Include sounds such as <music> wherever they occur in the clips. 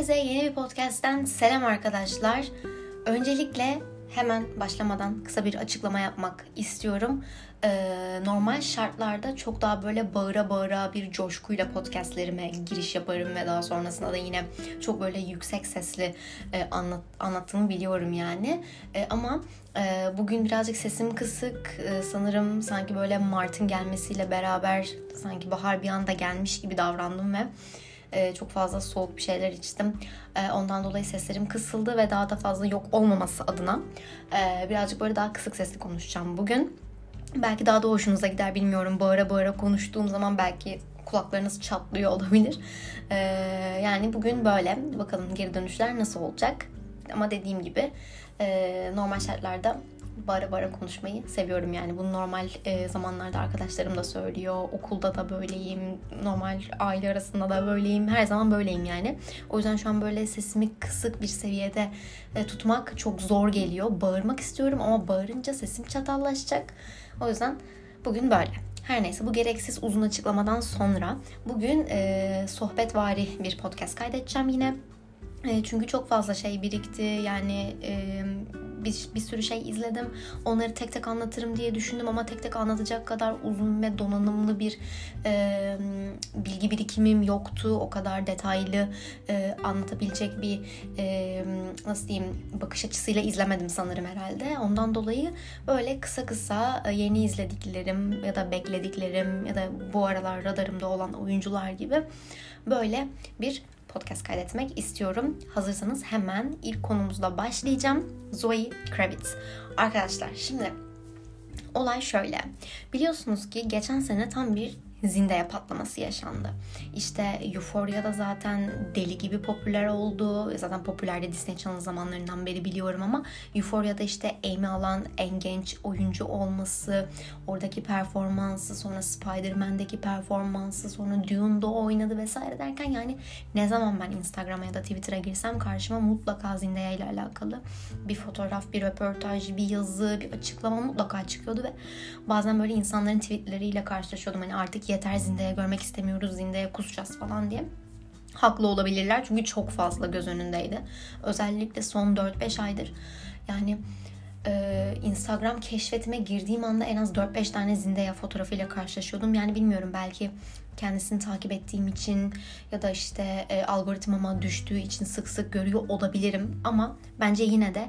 herkese yeni bir podcast'ten selam arkadaşlar. Öncelikle hemen başlamadan kısa bir açıklama yapmak istiyorum. Ee, normal şartlarda çok daha böyle bağıra bağıra bir coşkuyla podcastlerime giriş yaparım ve daha sonrasında da yine çok böyle yüksek sesli e, anlat, anlattığımı biliyorum yani. E, ama e, bugün birazcık sesim kısık. E, sanırım sanki böyle Mart'ın gelmesiyle beraber sanki bahar bir anda gelmiş gibi davrandım ve e, çok fazla soğuk bir şeyler içtim. E, ondan dolayı seslerim kısıldı ve daha da fazla yok olmaması adına e, birazcık böyle daha kısık sesli konuşacağım bugün. Belki daha da hoşunuza gider bilmiyorum. Bağıra bağıra konuştuğum zaman belki kulaklarınız çatlıyor olabilir. Yani bugün böyle. Bakalım geri dönüşler nasıl olacak. Ama dediğim gibi normal şartlarda bara bara konuşmayı seviyorum yani. Bunu normal e, zamanlarda arkadaşlarım da söylüyor. Okulda da böyleyim. Normal aile arasında da böyleyim. Her zaman böyleyim yani. O yüzden şu an böyle sesimi kısık bir seviyede e, tutmak çok zor geliyor. Bağırmak istiyorum ama bağırınca sesim çatallaşacak. O yüzden bugün böyle. Her neyse bu gereksiz uzun açıklamadan sonra bugün e, sohbetvari bir podcast kaydedeceğim yine. E, çünkü çok fazla şey birikti. Yani e, bir, bir sürü şey izledim. Onları tek tek anlatırım diye düşündüm ama tek tek anlatacak kadar uzun ve donanımlı bir e, bilgi birikimim yoktu. O kadar detaylı e, anlatabilecek bir e, nasıl diyeyim bakış açısıyla izlemedim sanırım herhalde. Ondan dolayı böyle kısa kısa yeni izlediklerim ya da beklediklerim ya da bu aralar radarımda olan oyuncular gibi böyle bir podcast kaydetmek istiyorum. Hazırsanız hemen ilk konumuzla başlayacağım. Zoe Kravitz. Arkadaşlar şimdi olay şöyle. Biliyorsunuz ki geçen sene tam bir Zendaya patlaması yaşandı. İşte Euphoria'da zaten deli gibi popüler oldu. Zaten popülerdi Disney Channel zamanlarından beri biliyorum ama Euphoria'da işte Amy alan en genç oyuncu olması, oradaki performansı, sonra Spider-Man'deki performansı, sonra Dune'da oynadı vesaire derken yani ne zaman ben Instagram'a ya da Twitter'a girsem karşıma mutlaka Zendaya ile alakalı bir fotoğraf, bir röportaj, bir yazı, bir açıklama mutlaka çıkıyordu ve bazen böyle insanların tweetleriyle karşılaşıyordum. Hani artık yeter Zinda'ya görmek istemiyoruz Zinda'ya kusacağız falan diye. Haklı olabilirler çünkü çok fazla göz önündeydi. Özellikle son 4-5 aydır. Yani e, Instagram keşfetime girdiğim anda en az 4-5 tane Zindaya fotoğrafıyla karşılaşıyordum. Yani bilmiyorum belki kendisini takip ettiğim için ya da işte e, algoritmama düştüğü için sık sık görüyor olabilirim. Ama bence yine de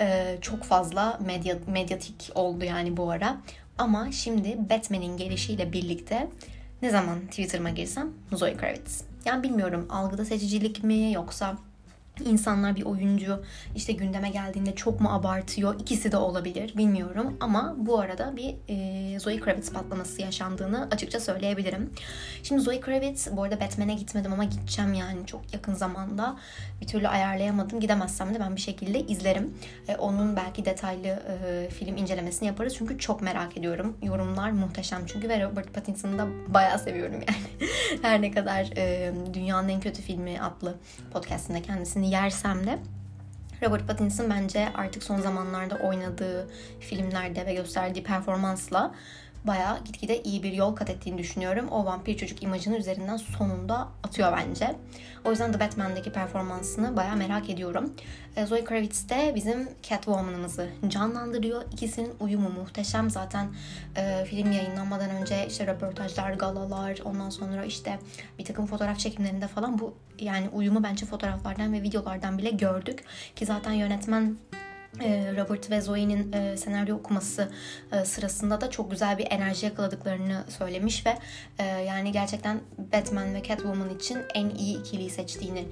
e, çok fazla medya, medyatik oldu yani bu ara. Ama şimdi Batman'in gelişiyle birlikte ne zaman Twitter'ıma girsem Zoe Kravitz. Yani bilmiyorum algıda seçicilik mi yoksa insanlar bir oyuncu işte gündeme geldiğinde çok mu abartıyor? İkisi de olabilir bilmiyorum ama bu arada bir e, Zoe Kravitz patlaması yaşandığını açıkça söyleyebilirim. Şimdi Zoe Kravitz bu arada Batman'e gitmedim ama gideceğim yani çok yakın zamanda. Bir türlü ayarlayamadım. Gidemezsem de ben bir şekilde izlerim. E, onun belki detaylı e, film incelemesini yaparız çünkü çok merak ediyorum. Yorumlar muhteşem çünkü ve Robert Pattinson'ı da bayağı seviyorum yani. <laughs> Her ne kadar e, dünyanın en kötü filmi adlı podcastinde kendisini ismini yersem de Robert Pattinson bence artık son zamanlarda oynadığı filmlerde ve gösterdiği performansla bayağı gitgide iyi bir yol kat ettiğini düşünüyorum. O vampir çocuk imajını üzerinden sonunda atıyor bence. O yüzden The Batman'deki performansını bayağı merak ediyorum. E, Zoe Kravitz de bizim Catwoman'ımızı canlandırıyor. İkisinin uyumu muhteşem. Zaten e, film yayınlanmadan önce işte röportajlar, galalar, ondan sonra işte bir takım fotoğraf çekimlerinde falan bu yani uyumu bence fotoğraflardan ve videolardan bile gördük. Ki zaten yönetmen Robert ve Zoe'nin e, senaryo okuması e, sırasında da çok güzel bir enerji yakaladıklarını söylemiş ve e, yani gerçekten Batman ve Catwoman için en iyi ikiliyi seçtiğini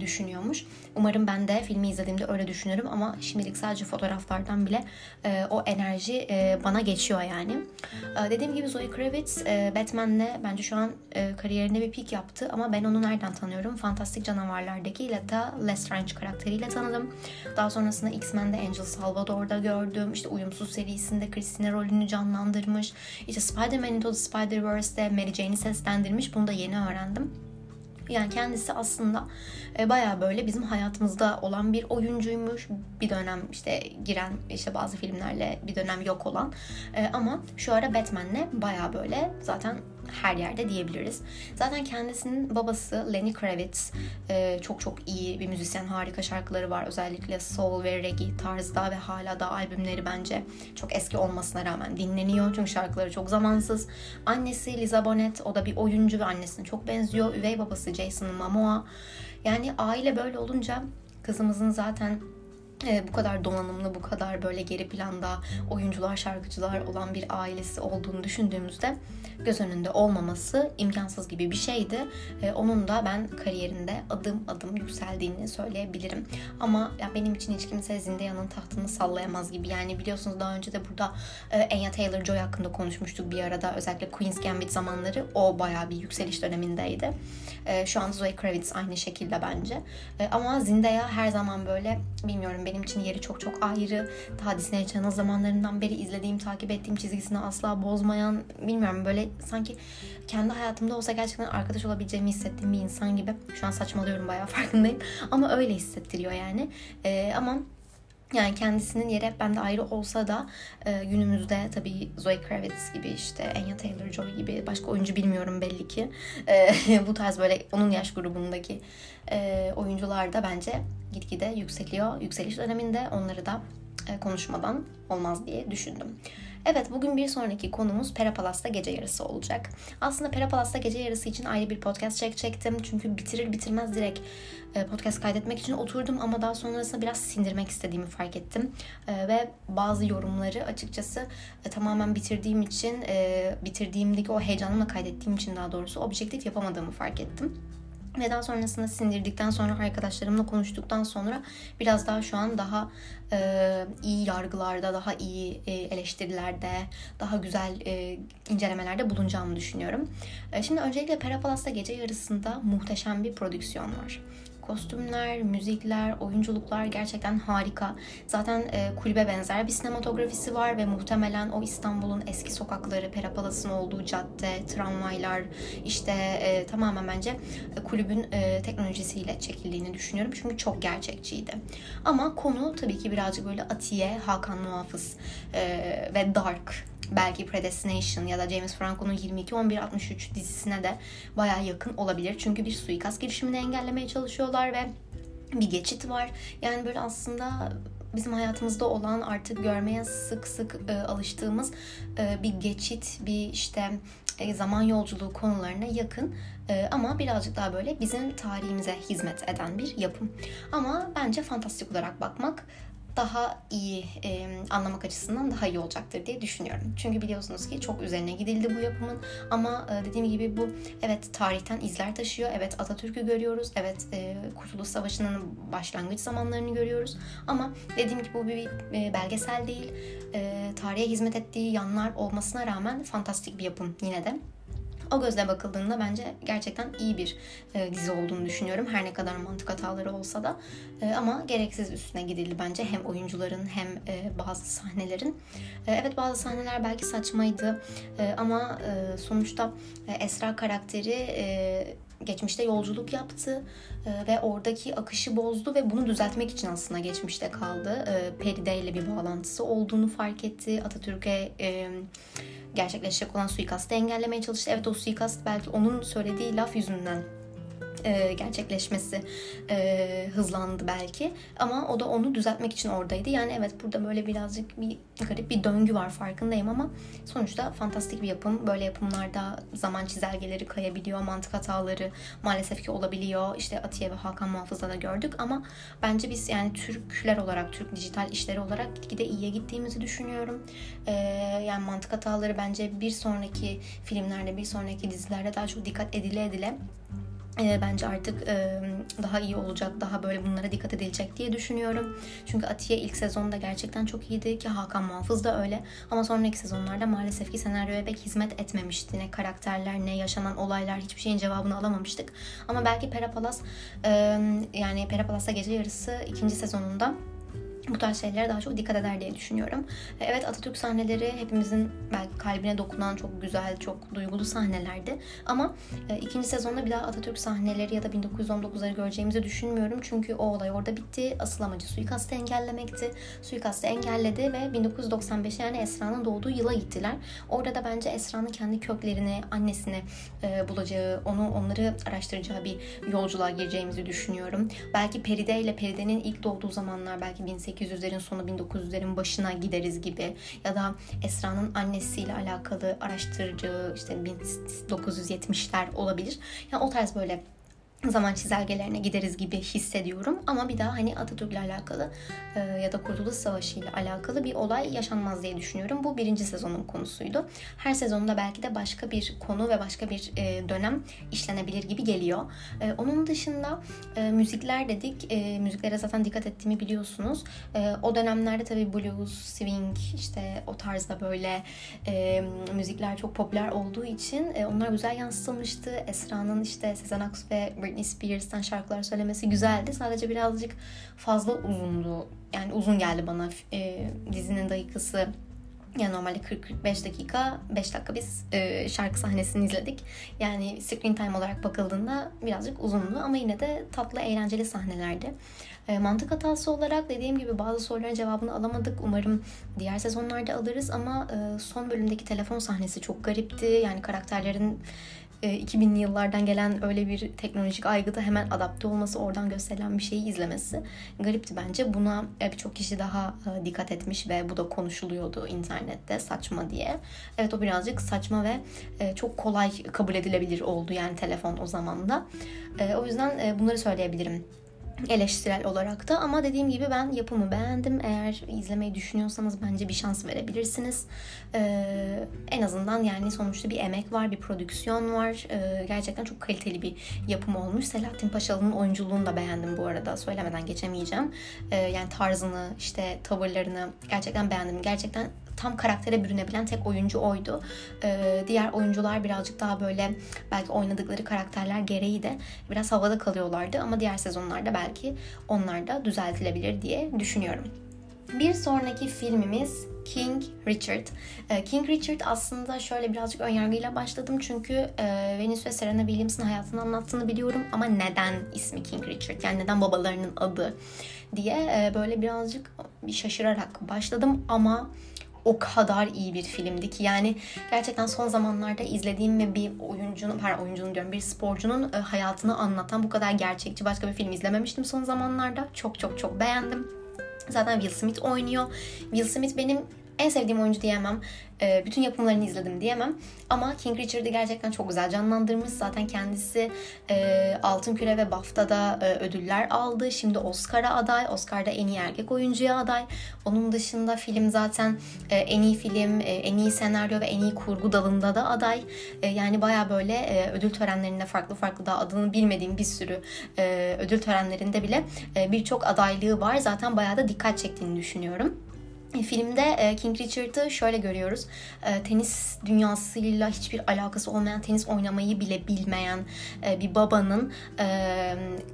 düşünüyormuş. Umarım ben de filmi izlediğimde öyle düşünürüm ama şimdilik sadece fotoğraflardan bile o enerji bana geçiyor yani. Dediğim gibi Zoe Kravitz Batman'le bence şu an kariyerinde bir pik yaptı ama ben onu nereden tanıyorum? Fantastik Canavarlar'daki Leta Lestrange karakteriyle tanıdım. Daha sonrasında X-Men'de Angel Salvador'da gördüm. İşte Uyumsuz serisinde Christina rolünü canlandırmış. İşte Spider-Man Into the Spider-Verse'de Mary Jane'i seslendirmiş. Bunu da yeni öğrendim. Yani kendisi aslında e, baya böyle bizim hayatımızda olan bir oyuncuymuş. Bir dönem işte giren işte bazı filmlerle bir dönem yok olan. E, ama şu ara Batman'le baya böyle zaten her yerde diyebiliriz. Zaten kendisinin babası Lenny Kravitz e, çok çok iyi bir müzisyen. Harika şarkıları var. Özellikle soul ve reggae tarzda ve hala da albümleri bence çok eski olmasına rağmen dinleniyor. Çünkü şarkıları çok zamansız. Annesi Liza Bonet o da bir oyuncu ve annesine çok benziyor. Üvey babası Jason Momoa. Yani aile böyle olunca kızımızın zaten bu kadar donanımlı, bu kadar böyle geri planda oyuncular, şarkıcılar olan bir ailesi olduğunu düşündüğümüzde göz önünde olmaması imkansız gibi bir şeydi. E, onun da ben kariyerinde adım adım yükseldiğini söyleyebilirim. Ama ya benim için hiç kimse Zendaya'nın tahtını sallayamaz gibi. Yani biliyorsunuz daha önce de burada e, Anya Taylor-Joy hakkında konuşmuştuk bir arada. Özellikle Queen's Gambit zamanları o bayağı bir yükseliş dönemindeydi. E, şu an Zoe Kravitz aynı şekilde bence. Ama Zendaya her zaman böyle bilmiyorum benim için yeri çok çok ayrı. Daha Disney Channel zamanlarından beri izlediğim, takip ettiğim çizgisini asla bozmayan, bilmiyorum böyle sanki kendi hayatımda olsa gerçekten arkadaş olabileceğimi hissettiğim bir insan gibi. Şu an saçmalıyorum bayağı farkındayım. Ama öyle hissettiriyor yani. Ee, ama yani kendisinin yeri hep bende ayrı olsa da e, günümüzde tabii Zoe Kravitz gibi işte Anya Taylor-Joy gibi başka oyuncu bilmiyorum belli ki. E, <laughs> bu tarz böyle onun yaş grubundaki e, oyuncular da bence gitgide yükseliyor. Yükseliş döneminde onları da konuşmadan olmaz diye düşündüm. Evet bugün bir sonraki konumuz Perapalas'ta gece yarısı olacak. Aslında Perapalas'ta gece yarısı için ayrı bir podcast çekecektim. Çünkü bitirir bitirmez direkt e, podcast kaydetmek için oturdum ama daha sonrasında biraz sindirmek istediğimi fark ettim. E, ve bazı yorumları açıkçası e, tamamen bitirdiğim için, bitirdiğimdeki o heyecanımla kaydettiğim için daha doğrusu objektif yapamadığımı fark ettim. Ve daha sonrasında sindirdikten sonra arkadaşlarımla konuştuktan sonra biraz daha şu an daha e, iyi yargılarda, daha iyi e, eleştirilerde, daha güzel e, incelemelerde bulunacağımı düşünüyorum. E, şimdi öncelikle Pera gece yarısında muhteşem bir prodüksiyon var. Kostümler, müzikler, oyunculuklar gerçekten harika. Zaten e, kulübe benzer bir sinematografisi var ve muhtemelen o İstanbul'un eski sokakları, Perapalas'ın olduğu cadde, tramvaylar işte e, tamamen bence e, kulübün e, teknolojisiyle çekildiğini düşünüyorum. Çünkü çok gerçekçiydi. Ama konu tabii ki birazcık böyle Atiye, Hakan Muhafız e, ve Dark belki Predestination ya da James Franco'nun 22-11-63 dizisine de baya yakın olabilir. Çünkü bir suikast girişimini engellemeye çalışıyorlar ve bir geçit var. Yani böyle aslında bizim hayatımızda olan artık görmeye sık sık e, alıştığımız e, bir geçit, bir işte e, zaman yolculuğu konularına yakın e, ama birazcık daha böyle bizim tarihimize hizmet eden bir yapım. Ama bence fantastik olarak bakmak daha iyi e, anlamak açısından daha iyi olacaktır diye düşünüyorum. Çünkü biliyorsunuz ki çok üzerine gidildi bu yapımın ama e, dediğim gibi bu evet tarihten izler taşıyor. Evet Atatürk'ü görüyoruz. Evet e, Kurtuluş Savaşı'nın başlangıç zamanlarını görüyoruz. Ama dediğim gibi bu bir e, belgesel değil. E, tarihe hizmet ettiği yanlar olmasına rağmen fantastik bir yapım yine de. O gözle bakıldığında bence gerçekten iyi bir e, dizi olduğunu düşünüyorum. Her ne kadar mantık hataları olsa da. E, ama gereksiz üstüne gidildi bence. Hem oyuncuların hem e, bazı sahnelerin. E, evet bazı sahneler belki saçmaydı. E, ama e, sonuçta e, Esra karakteri... E, geçmişte yolculuk yaptı e, ve oradaki akışı bozdu ve bunu düzeltmek için aslında geçmişte kaldı. E, Peride ile bir bağlantısı olduğunu fark etti. Atatürk'e e, gerçekleşecek olan suikastı engellemeye çalıştı. Evet o suikast belki onun söylediği laf yüzünden e, gerçekleşmesi e, hızlandı belki. Ama o da onu düzeltmek için oradaydı. Yani evet burada böyle birazcık bir garip bir döngü var farkındayım ama sonuçta fantastik bir yapım. Böyle yapımlarda zaman çizelgeleri kayabiliyor, mantık hataları maalesef ki olabiliyor. İşte Atiye ve Hakan Muhafız'da da gördük ama bence biz yani Türkler olarak, Türk dijital işleri olarak gitgide iyiye gittiğimizi düşünüyorum. E, yani mantık hataları bence bir sonraki filmlerde, bir sonraki dizilerde daha çok dikkat edile edile e, bence artık e, daha iyi olacak, daha böyle bunlara dikkat edilecek diye düşünüyorum. Çünkü Atiye ilk sezonda gerçekten çok iyiydi ki Hakan Muhafız da öyle. Ama sonraki sezonlarda maalesef ki senaryoya pek hizmet etmemişti. Ne karakterler ne yaşanan olaylar hiçbir şeyin cevabını alamamıştık. Ama belki Perapalas e, yani Perapalas'ta gece yarısı ikinci sezonunda bu tarz şeylere daha çok dikkat eder diye düşünüyorum. Evet Atatürk sahneleri hepimizin belki kalbine dokunan çok güzel, çok duygulu sahnelerdi. Ama e, ikinci sezonda bir daha Atatürk sahneleri ya da 1919'ları göreceğimizi düşünmüyorum. Çünkü o olay orada bitti. Asıl amacı suikastı engellemekti. Suikastı engelledi ve 1995 yani Esra'nın doğduğu yıla gittiler. Orada da bence Esra'nın kendi köklerini, annesini e, bulacağı, onu onları araştıracağı bir yolculuğa gireceğimizi düşünüyorum. Belki Peride ile Peride'nin ilk doğduğu zamanlar belki 18 1800'lerin sonu 1900'lerin başına gideriz gibi ya da Esra'nın annesiyle alakalı araştırıcı işte 1970'ler olabilir. Yani o tarz böyle zaman çizelgelerine gideriz gibi hissediyorum. Ama bir daha hani Atatürk'le alakalı e, ya da Kurtuluş Savaşı ile alakalı bir olay yaşanmaz diye düşünüyorum. Bu birinci sezonun konusuydu. Her sezonda belki de başka bir konu ve başka bir e, dönem işlenebilir gibi geliyor. E, onun dışında e, müzikler dedik. E, müziklere zaten dikkat ettiğimi biliyorsunuz. E, o dönemlerde tabii blues, swing işte o tarzda böyle e, müzikler çok popüler olduğu için e, onlar güzel yansıtılmıştı. Esra'nın işte Sezen Aksu ve Britney Spears'tan şarkılar söylemesi güzeldi. Sadece birazcık fazla uzundu. Yani uzun geldi bana e, dizinin dakikası. Yani normalde 40-45 dakika, 5 dakika biz e, şarkı sahnesini izledik. Yani screen time olarak bakıldığında birazcık uzundu ama yine de tatlı, eğlenceli sahnelerdi. E, mantık hatası olarak dediğim gibi bazı soruların cevabını alamadık. Umarım diğer sezonlarda alırız ama e, son bölümdeki telefon sahnesi çok garipti. Yani karakterlerin 2000'li e, yıllardan gelen öyle bir teknolojik aygıda hemen adapte olması, oradan gösterilen bir şeyi izlemesi garipti bence. Buna e, birçok kişi daha e, dikkat etmiş ve bu da konuşuluyordu internette saçma diye. Evet o birazcık saçma ve çok kolay kabul edilebilir oldu yani telefon o zaman da. O yüzden bunları söyleyebilirim eleştirel olarak da ama dediğim gibi ben yapımı beğendim. Eğer izlemeyi düşünüyorsanız bence bir şans verebilirsiniz. Ee, en azından yani sonuçta bir emek var, bir prodüksiyon var. Ee, gerçekten çok kaliteli bir yapım olmuş. Selahattin Paşalı'nın oyunculuğunu da beğendim bu arada. Söylemeden geçemeyeceğim. Ee, yani tarzını, işte tavırlarını gerçekten beğendim. Gerçekten tam karaktere bürünebilen tek oyuncu oydu. Ee, diğer oyuncular birazcık daha böyle belki oynadıkları karakterler gereği de biraz havada kalıyorlardı ama diğer sezonlarda belki onlar da düzeltilebilir diye düşünüyorum. Bir sonraki filmimiz King Richard. Ee, King Richard aslında şöyle birazcık önyargıyla başladım çünkü e, Venus ve Serena Williams'ın hayatını anlattığını biliyorum ama neden ismi King Richard yani neden babalarının adı diye e, böyle birazcık bir şaşırarak başladım ama o kadar iyi bir filmdi ki yani gerçekten son zamanlarda izlediğim ve bir oyuncunun, her oyuncunun diyorum bir sporcunun e, hayatını anlatan bu kadar gerçekçi başka bir film izlememiştim son zamanlarda. Çok çok çok beğendim. Zaten Will Smith oynuyor. Will Smith benim en sevdiğim oyuncu diyemem. E, bütün yapımlarını izledim diyemem. Ama King Richard'ı gerçekten çok güzel canlandırmış. Zaten kendisi e, Altın Küre ve BAFTA'da e, ödüller aldı. Şimdi Oscar'a aday. Oscar'da en iyi erkek oyuncuya aday. Onun dışında film zaten e, en iyi film, e, en iyi senaryo ve en iyi kurgu dalında da aday. E, yani baya böyle e, ödül törenlerinde farklı farklı daha adını bilmediğim bir sürü e, ödül törenlerinde bile e, birçok adaylığı var. Zaten bayağı da dikkat çektiğini düşünüyorum. E, filmde e, King Richard'ı şöyle görüyoruz. E, tenis dünyasıyla hiçbir alakası olmayan, tenis oynamayı bile bilmeyen bir babanın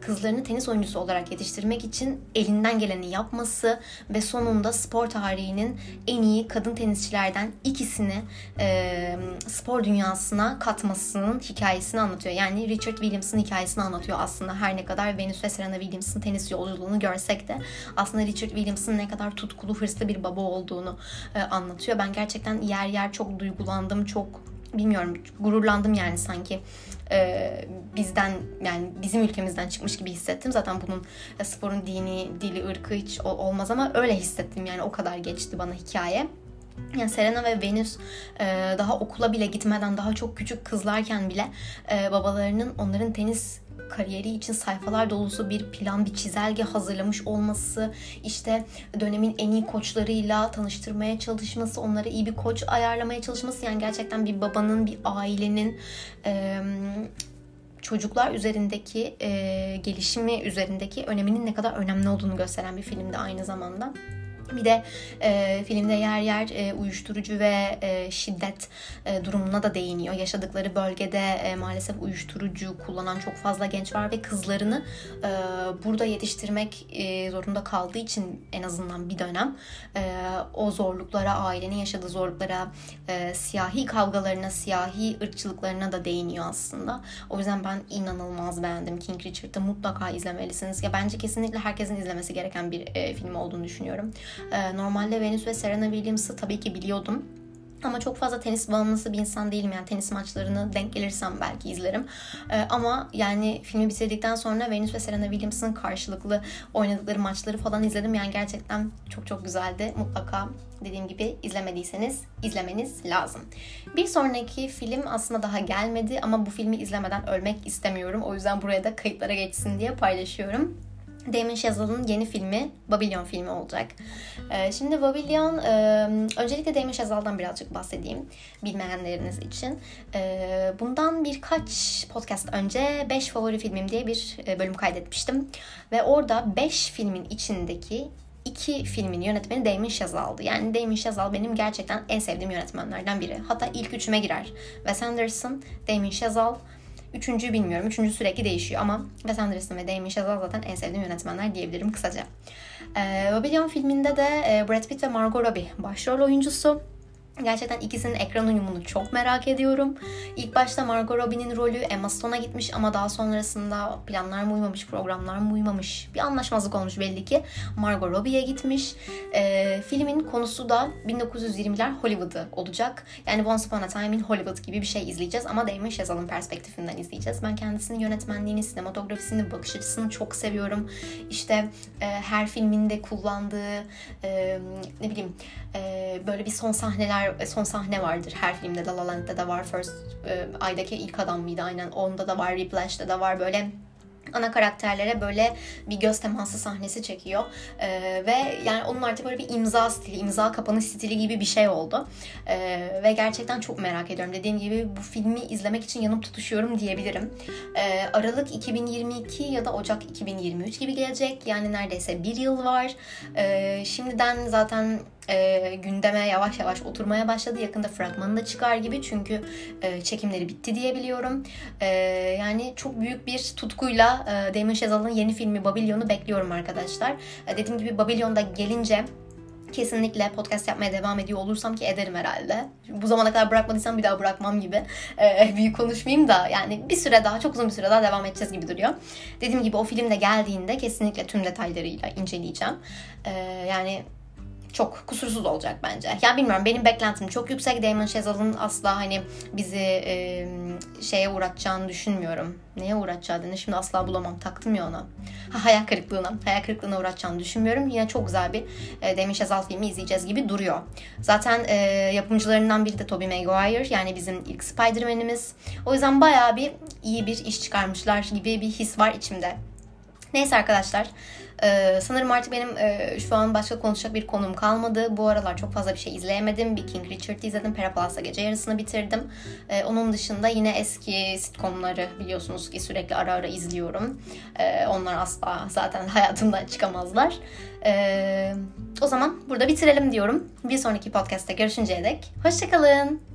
kızlarını tenis oyuncusu olarak yetiştirmek için elinden geleni yapması ve sonunda spor tarihinin en iyi kadın tenisçilerden ikisini spor dünyasına katmasının hikayesini anlatıyor. Yani Richard Williams'ın hikayesini anlatıyor aslında. Her ne kadar Venus ve Serena Williams'ın tenis yolculuğunu görsek de aslında Richard Williams'ın ne kadar tutkulu, hırslı bir baba olduğunu e, anlatıyor. Ben gerçekten yer yer çok duygulandım, çok bilmiyorum gururlandım yani sanki e, bizden yani bizim ülkemizden çıkmış gibi hissettim. Zaten bunun e, sporun dini, dili, ırkı hiç olmaz ama öyle hissettim yani o kadar geçti bana hikaye. Yani Serena ve Venus e, daha okula bile gitmeden daha çok küçük kızlarken bile e, babalarının onların tenis kariyeri için sayfalar dolusu bir plan, bir çizelge hazırlamış olması, işte dönemin en iyi koçlarıyla tanıştırmaya çalışması, onlara iyi bir koç ayarlamaya çalışması yani gerçekten bir babanın, bir ailenin e, çocuklar üzerindeki e, gelişimi üzerindeki öneminin ne kadar önemli olduğunu gösteren bir filmdi aynı zamanda. Bir de e, filmde yer yer e, uyuşturucu ve e, şiddet e, durumuna da değiniyor. Yaşadıkları bölgede e, maalesef uyuşturucu kullanan çok fazla genç var ve kızlarını e, burada yetiştirmek e, zorunda kaldığı için en azından bir dönem e, o zorluklara, ailenin yaşadığı zorluklara, e, siyahi kavgalarına, siyahi ırkçılıklarına da değiniyor aslında. O yüzden ben inanılmaz beğendim King Richard'ı mutlaka izlemelisiniz. Ya bence kesinlikle herkesin izlemesi gereken bir e, film olduğunu düşünüyorum. E, normalde Venus ve Serena Williams'ı tabii ki biliyordum. Ama çok fazla tenis bağımlısı bir insan değilim. Yani tenis maçlarını denk gelirsem belki izlerim. Ee, ama yani filmi bitirdikten sonra Venus ve Serena Williams'ın karşılıklı oynadıkları maçları falan izledim. Yani gerçekten çok çok güzeldi. Mutlaka dediğim gibi izlemediyseniz izlemeniz lazım. Bir sonraki film aslında daha gelmedi ama bu filmi izlemeden ölmek istemiyorum. O yüzden buraya da kayıtlara geçsin diye paylaşıyorum. Damon Chazelle'ın yeni filmi Babylon filmi olacak. Ee, şimdi Babylon, e, öncelikle Damon Chazelle'dan birazcık bahsedeyim bilmeyenleriniz için. Ee, bundan birkaç podcast önce 5 favori filmim diye bir e, bölüm kaydetmiştim. Ve orada 5 filmin içindeki iki filmin yönetmeni Damon Chazelle'dı. Yani Damon Chazelle benim gerçekten en sevdiğim yönetmenlerden biri. Hatta ilk üçüme girer. Wes Anderson, Damon Chazelle, Üçüncüyü bilmiyorum. Üçüncü sürekli değişiyor ama Wes Anderson ve Damien Chazelle zaten en sevdiğim yönetmenler diyebilirim kısaca. Ee, Babylon filminde de e, Brad Pitt ve Margot Robbie başrol oyuncusu. Gerçekten ikisinin ekran uyumunu çok merak ediyorum. İlk başta Margot Robbie'nin rolü Emma Stone'a gitmiş ama daha sonrasında planlar mı uymamış, programlar mı uymamış bir anlaşmazlık olmuş belli ki. Margot Robbie'ye gitmiş. Ee, filmin konusu da 1920'ler Hollywood'u olacak. Yani Once Upon a Time in Hollywood gibi bir şey izleyeceğiz ama Damon Chazelle'ın perspektifinden izleyeceğiz. Ben kendisinin yönetmenliğini, sinematografisini, bakış açısını çok seviyorum. İşte e, her filminde kullandığı e, ne bileyim e, böyle bir son sahneler sahneler, son sahne vardır her filmde. La La Land'de de var. First e, Ay'daki ilk adam mıydı aynen. Onda da var. Whiplash'te de var. Böyle ana karakterlere böyle bir göz teması sahnesi çekiyor. Ee, ve yani onun artık böyle bir imza stili, imza kapanış stili gibi bir şey oldu. Ee, ve gerçekten çok merak ediyorum. Dediğim gibi bu filmi izlemek için yanıp tutuşuyorum diyebilirim. Ee, Aralık 2022 ya da Ocak 2023 gibi gelecek. Yani neredeyse bir yıl var. Ee, şimdiden zaten e, gündeme yavaş yavaş oturmaya başladı. Yakında fragmanı da çıkar gibi çünkü e, çekimleri bitti diyebiliyorum. E, yani çok büyük bir tutkuyla e, Damon Chazelle'ın yeni filmi Babylone'u bekliyorum arkadaşlar. E, dediğim gibi Babylone'da gelince kesinlikle podcast yapmaya devam ediyor olursam ki ederim herhalde. Bu zamana kadar bırakmadıysam bir daha bırakmam gibi. Ee, <laughs> büyük konuşmayayım da yani bir süre daha çok uzun bir süre daha devam edeceğiz gibi duruyor. Dediğim gibi o film de geldiğinde kesinlikle tüm detaylarıyla inceleyeceğim. Ee, yani çok kusursuz olacak bence. Yani bilmiyorum benim beklentim çok yüksek. Damon Chazelle'ın asla hani bizi e, şeye uğratacağını düşünmüyorum. Neye uğratacağını şimdi asla bulamam. Taktım ya ona. Ha, hayal kırıklığına. Hayal kırıklığına uğratacağını düşünmüyorum. Yine çok güzel bir e, Damon Chazelle filmi izleyeceğiz gibi duruyor. Zaten e, yapımcılarından biri de Tobey Maguire. Yani bizim ilk Spider-Man'imiz. O yüzden bayağı bir iyi bir iş çıkarmışlar gibi bir his var içimde. Neyse arkadaşlar. Ee, sanırım artık benim e, şu an başka konuşacak bir konum kalmadı. Bu aralar çok fazla bir şey izleyemedim. Bir King Richard izledim. Pera gece yarısını bitirdim. Ee, onun dışında yine eski sitcomları biliyorsunuz ki sürekli ara ara izliyorum. Ee, onlar asla zaten <laughs> hayatımdan çıkamazlar. Ee, o zaman burada bitirelim diyorum. Bir sonraki podcast'te görüşünceye dek. Hoşçakalın.